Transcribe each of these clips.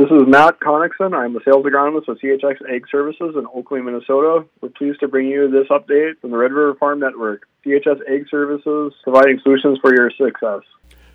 This is Matt Connickson. I'm the sales agronomist with CHS Ag Services in Oakley, Minnesota. We're pleased to bring you this update from the Red River Farm Network. CHS Ag Services providing solutions for your success.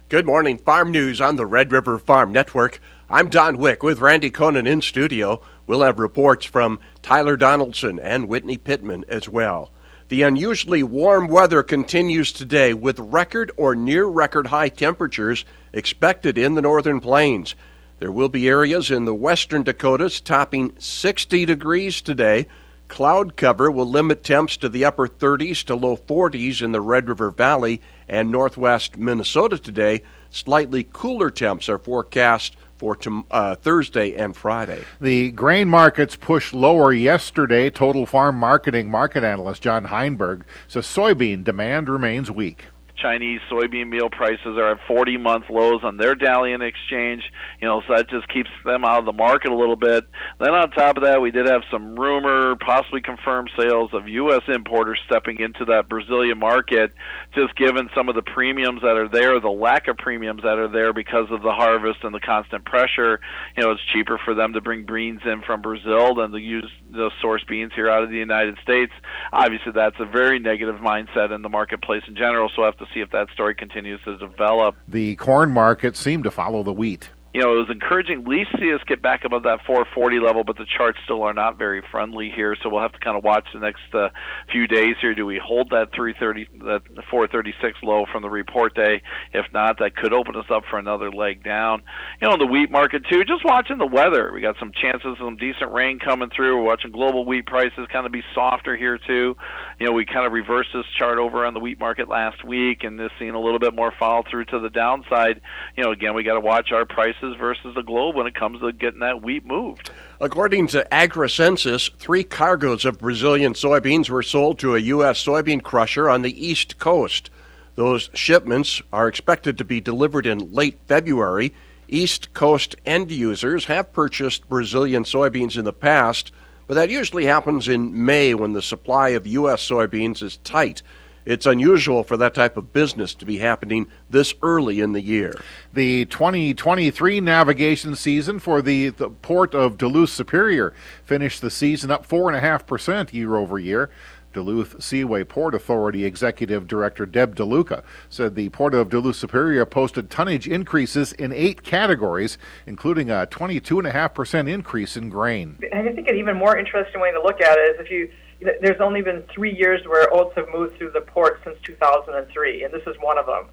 Good morning, Farm News on the Red River Farm Network. I'm Don Wick with Randy Koenen in studio. We'll have reports from Tyler Donaldson and Whitney Pittman as well. The unusually warm weather continues today with record or near record high temperatures expected in the northern plains. There will be areas in the western Dakotas topping 60 degrees today. Cloud cover will limit temps to the upper 30s to low 40s in the Red River Valley and northwest Minnesota today. Slightly cooler temps are forecast for uh, Thursday and Friday. The grain markets pushed lower yesterday. Total Farm Marketing market analyst John Heinberg says soybean demand remains weak. Chinese soybean meal prices are at 40 month lows on their Dalian exchange. You know, so that just keeps them out of the market a little bit. Then on top of that, we did have some rumor, possibly confirmed sales of U.S. importers stepping into that Brazilian market, just given some of the premiums that are there, the lack of premiums that are there because of the harvest and the constant pressure. You know, it's cheaper for them to bring beans in from Brazil than to use the source beans here out of the United States. Obviously, that's a very negative mindset in the marketplace in general. So have see if that story continues to develop. The corn market seemed to follow the wheat you know, it was encouraging at least see us get back above that 440 level, but the charts still are not very friendly here. So we'll have to kind of watch the next uh, few days here. Do we hold that 330, that 436 low from the report day? If not, that could open us up for another leg down. You know, the wheat market too. Just watching the weather. We got some chances of some decent rain coming through. We're watching global wheat prices kind of be softer here too. You know, we kind of reversed this chart over on the wheat market last week, and this seeing a little bit more follow through to the downside. You know, again, we got to watch our prices versus the globe when it comes to getting that wheat moved. According to AgriCensus, three cargoes of Brazilian soybeans were sold to a U.S. soybean crusher on the East Coast. Those shipments are expected to be delivered in late February. East Coast end users have purchased Brazilian soybeans in the past, but that usually happens in May when the supply of U.S. soybeans is tight. It's unusual for that type of business to be happening this early in the year. The 2023 navigation season for the, the port of Duluth Superior finished the season up 4.5% year over year. Duluth Seaway Port Authority Executive Director Deb DeLuca said the Port of Duluth Superior posted tonnage increases in eight categories, including a 22.5% increase in grain. And I think an even more interesting way to look at it is if you there's only been three years where oats have moved through the port since 2003, and this is one of them.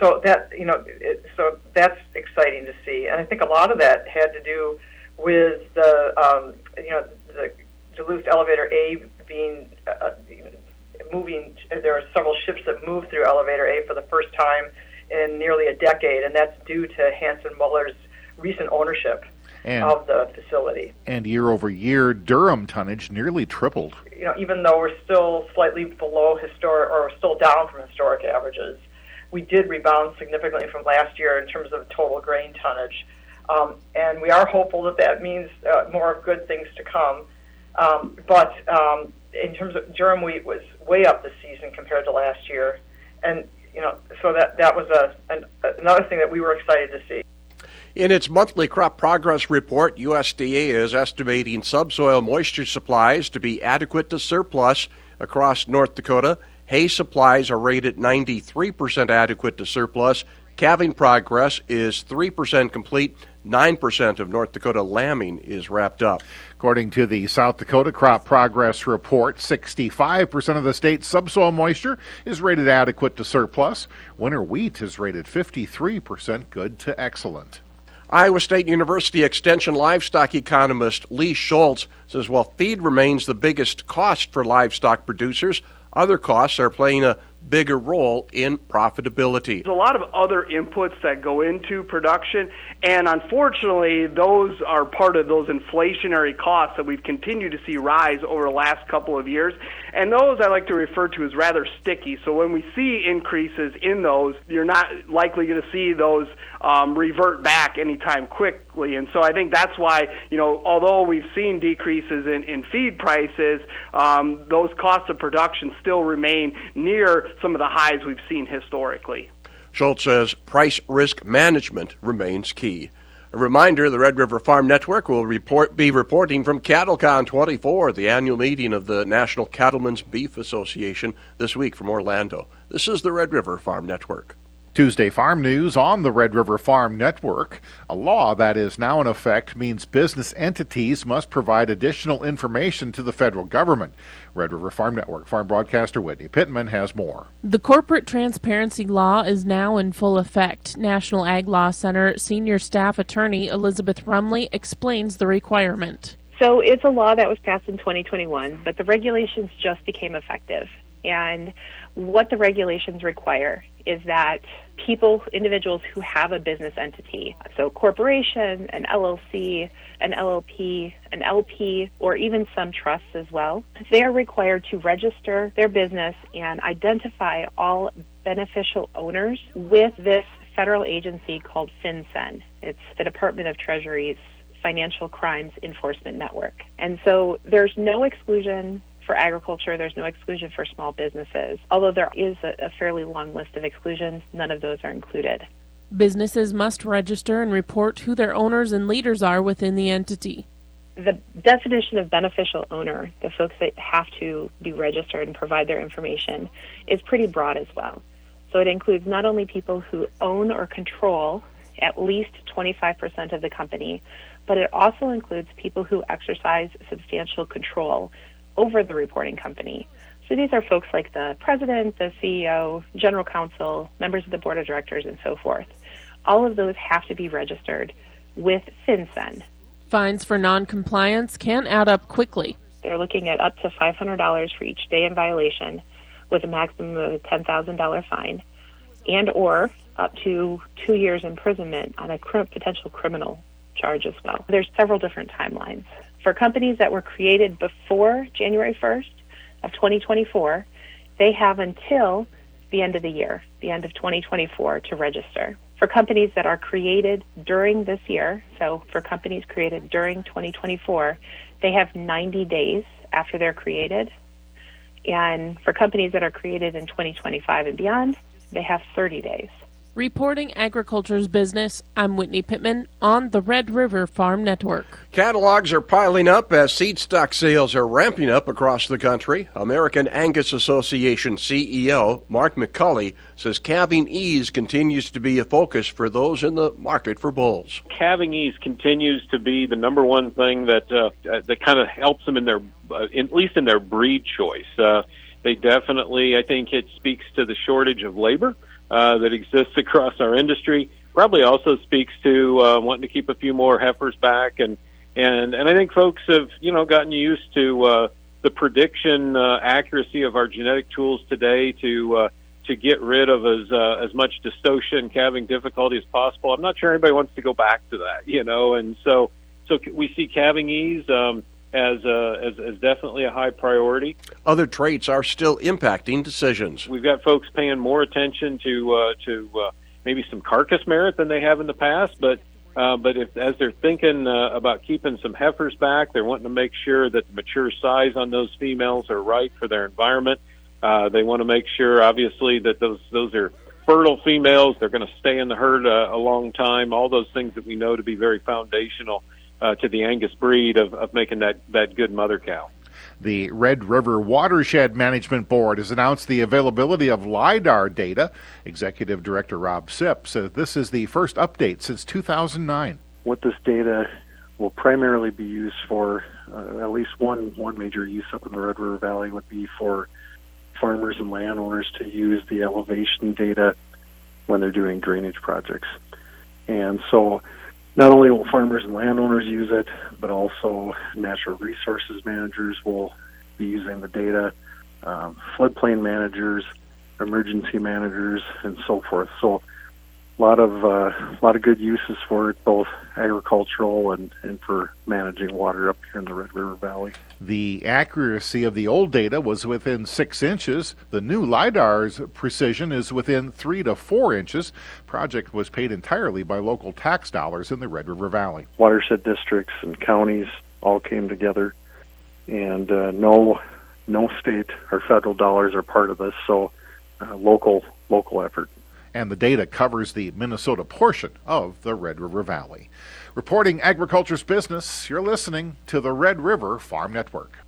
So that you know, it, so that's exciting to see, and I think a lot of that had to do with the um, you know the Duluth Elevator A being uh, moving. There are several ships that moved through Elevator A for the first time in nearly a decade, and that's due to Hansen-Mueller's recent ownership and, of the facility. And year over year, durum tonnage nearly tripled. You know, even though we're still slightly below historic or still down from historic averages, we did rebound significantly from last year in terms of total grain tonnage. Um, and we are hopeful that that means uh, more good things to come. Um, but um, in terms of durum wheat was way up this season compared to last year, and you know, so that that was a an, another thing that we were excited to see. In its monthly crop progress report, USDA is estimating subsoil moisture supplies to be adequate to surplus across North Dakota. Hay supplies are rated 93% adequate to surplus. Calving progress is 3% complete. 9% of North Dakota lambing is wrapped up. According to the South Dakota Crop Progress Report, 65% of the state's subsoil moisture is rated adequate to surplus. Winter wheat is rated 53% good to excellent. Iowa State University Extension livestock economist Lee Schulz says while feed remains the biggest cost for livestock producers, other costs are playing a bigger role in profitability. There's a lot of other inputs that go into production, and unfortunately, those are part of those inflationary costs that we've continued to see rise over the last couple of years. And those I like to refer to as rather sticky. So when we see increases in those, you're not likely going to see those um, revert back anytime quickly. And so I think that's why, you know, although we've seen decreases in, in feed prices, um, those costs of production still remain near some of the highs we've seen historically. Schulz says price risk management remains key. A reminder the Red River Farm Network will report, be reporting from CattleCon 24, the annual meeting of the National Cattlemen's Beef Association, this week from Orlando. This is the Red River Farm Network. Tuesday Farm News on the Red River Farm Network. A law that is now in effect means business entities must provide additional information to the federal government. Red River Farm Network farm broadcaster Whitney Pittman has more. The corporate transparency law is now in full effect. National Ag Law Center senior staff attorney Elizabeth Rumley explains the requirement. So it's a law that was passed in 2021, but the regulations just became effective. And what the regulations require is that people, individuals who have a business entity, so corporation, an LLC, an LLP, an LP, or even some trusts as well, they are required to register their business and identify all beneficial owners with this federal agency called FinCEN. It's the Department of Treasury's Financial Crimes Enforcement Network. And so there's no exclusion for agriculture, there's no exclusion for small businesses. Although there is a, a fairly long list of exclusions, none of those are included. Businesses must register and report who their owners and leaders are within the entity. The definition of beneficial owner, the folks that have to be registered and provide their information, is pretty broad as well. So it includes not only people who own or control at least 25% of the company, but it also includes people who exercise substantial control over the reporting company. So these are folks like the president, the CEO, general counsel, members of the board of directors, and so forth. All of those have to be registered with FinCEN. Fines for noncompliance can add up quickly. They're looking at up to $500 for each day in violation, with a maximum of a $10,000 fine, and or up to two years imprisonment on a potential criminal charge as well. There's several different timelines for companies that were created before January 1st of 2024, they have until the end of the year, the end of 2024, to register. For companies that are created during this year, so for companies created during 2024, they have 90 days after they're created. And for companies that are created in 2025 and beyond, they have 30 days. Reporting agriculture's business, I'm Whitney Pittman on the Red River Farm Network. Catalogs are piling up as seed stock sales are ramping up across the country. American Angus Association CEO Mark McCully says calving ease continues to be a focus for those in the market for bulls. Calving ease continues to be the number one thing that uh, that kind of helps them in their, uh, in, at least in their breed choice. Uh, they definitely, I think, it speaks to the shortage of labor uh, that exists across our industry. Probably also speaks to uh, wanting to keep a few more heifers back, and and and I think folks have you know gotten used to uh, the prediction uh, accuracy of our genetic tools today to uh, to get rid of as uh, as much dystocia and calving difficulty as possible. I'm not sure anybody wants to go back to that, you know, and so so we see calving ease. Um, as, uh, as, as definitely a high priority. Other traits are still impacting decisions. We've got folks paying more attention to uh, to uh, maybe some carcass merit than they have in the past, but uh, but if, as they're thinking uh, about keeping some heifers back, they're wanting to make sure that the mature size on those females are right for their environment. Uh, they want to make sure, obviously, that those those are fertile females. They're going to stay in the herd uh, a long time. All those things that we know to be very foundational uh, to the Angus breed of, of making that, that good mother cow. The Red River Watershed Management Board has announced the availability of LIDAR data. Executive Director Rob Sip says this is the first update since 2009. What this data will primarily be used for, uh, at least one, one major use up in the Red River Valley would be for farmers and landowners to use the elevation data when they're doing drainage projects. And so not only will farmers and landowners use it, but also natural resources managers will be using the data, um, floodplain managers, emergency managers, and so forth. So a lot of uh, a lot of good uses for it, both agricultural and, and for managing water up here in the Red River Valley. The accuracy of the old data was within six inches. The new LIDAR's precision is within three to four inches. Project was paid entirely by local tax dollars in the Red River Valley. Watershed districts and counties all came together, and uh, no no state or federal dollars are part of this. So uh, local local effort. And the data covers the Minnesota portion of the Red River Valley. Reporting agriculture's business, you're listening to the Red River Farm Network.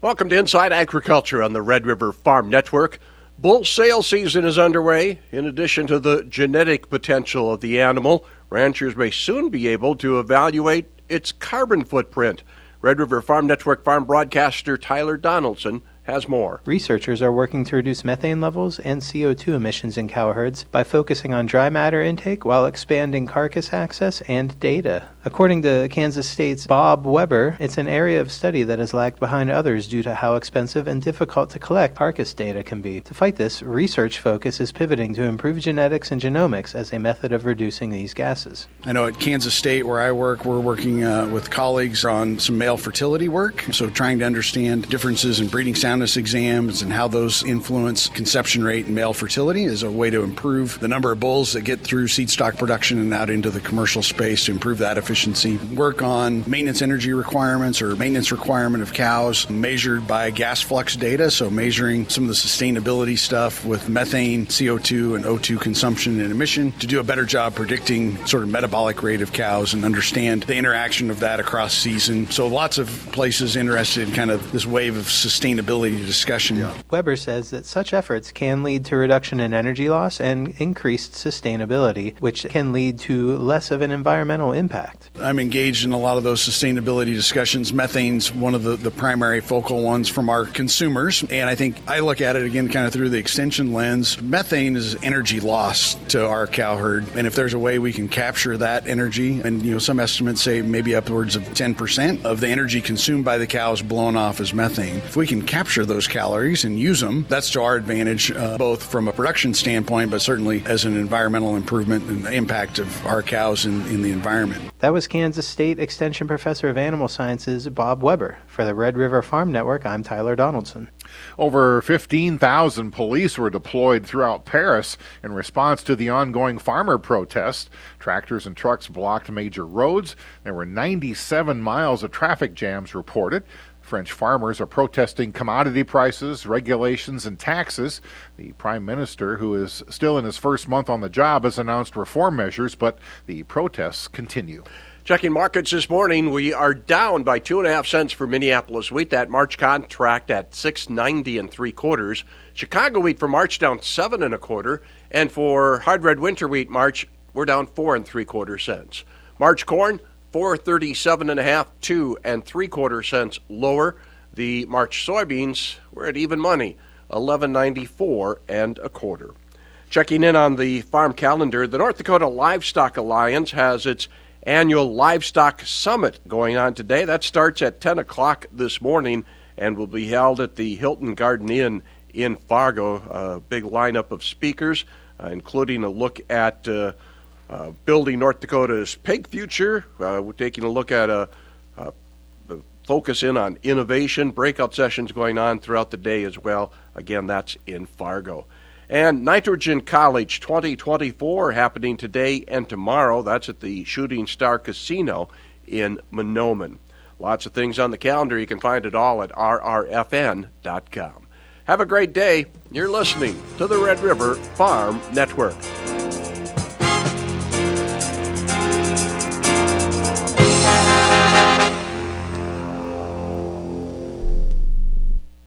Welcome to Inside Agriculture on the Red River Farm Network. Bull sale season is underway. In addition to the genetic potential of the animal, ranchers may soon be able to evaluate its carbon footprint. Red River Farm Network farm broadcaster Tyler Donaldson has more. Researchers are working to reduce methane levels and CO2 emissions in cow herds by focusing on dry matter intake while expanding carcass access and data. According to Kansas State's Bob Weaber, it's an area of study that has lagged behind others due to how expensive and difficult to collect carcass data can be. To fight this, research focus is pivoting to improve genetics and genomics as a method of reducing these gases. I know at Kansas State, where I work, we're working uh, with colleagues on some male fertility work, so trying to understand differences in breeding soundness exams and how those influence conception rate and male fertility is a way to improve the number of bulls that get through seed stock production and out into the commercial space to improve that efficiency efficiency, work on maintenance energy requirements or maintenance requirement of cows measured by gas flux data, so measuring some of the sustainability stuff with methane, CO2, and O2 consumption and emission to do a better job predicting sort of metabolic rate of cows and understand the interaction of that across season. So lots of places interested in kind of this wave of sustainability discussion. Yeah. Weaber says that such efforts can lead to reduction in energy loss and increased sustainability, which can lead to less of an environmental impact. I'm engaged in a lot of those sustainability discussions. Methane's one of the, the primary focal ones from our consumers. And I think I look at it again kind of through the extension lens. Methane is energy loss to our cow herd. And if there's a way we can capture that energy, and you know, some estimates say maybe upwards of 10% of the energy consumed by the cows blown off as methane. If we can capture those calories and use them, that's to our advantage, uh, both from a production standpoint, but certainly as an environmental improvement and the impact of our cows in, in the environment. That was Kansas State Extension Professor of Animal Sciences Bob Weaber. For the Red River Farm Network, I'm Tyler Donaldson. Over 15,000 police were deployed throughout Paris in response to the ongoing farmer protests. Tractors and trucks blocked major roads. There were 97 miles of traffic jams reported. French farmers are protesting commodity prices, regulations, and taxes. The Prime Minister, who is still in his first month on the job, has announced reform measures, but the protests continue. Checking markets this morning, we are down by two and a half cents for Minneapolis wheat. That March contract at six ninety and three quarters. Chicago wheat for March down seven and a quarter, and for hard red winter wheat March we're down four and three quarter cents. March corn four thirty seven and a half, two and three quarter cents lower. The March soybeans were at even money, eleven ninety four and a quarter. Checking in on the farm calendar, the North Dakota Livestock Alliance has its annual Livestock Summit going on today. That starts at 10 o'clock this morning and will be held at the Hilton Garden Inn in Fargo. A big lineup of speakers, uh, including a look at uh, uh, building North Dakota's pig future. Uh, we're taking a look at a, a, a focus in on innovation, breakout sessions going on throughout the day as well. Again, that's in Fargo. And Nitrogen College 2024 happening today and tomorrow. That's at the Shooting Star Casino in Mahnomen. Lots of things on the calendar. You can find it all at rrfn.com. Have a great day. You're listening to the Red River Farm Network.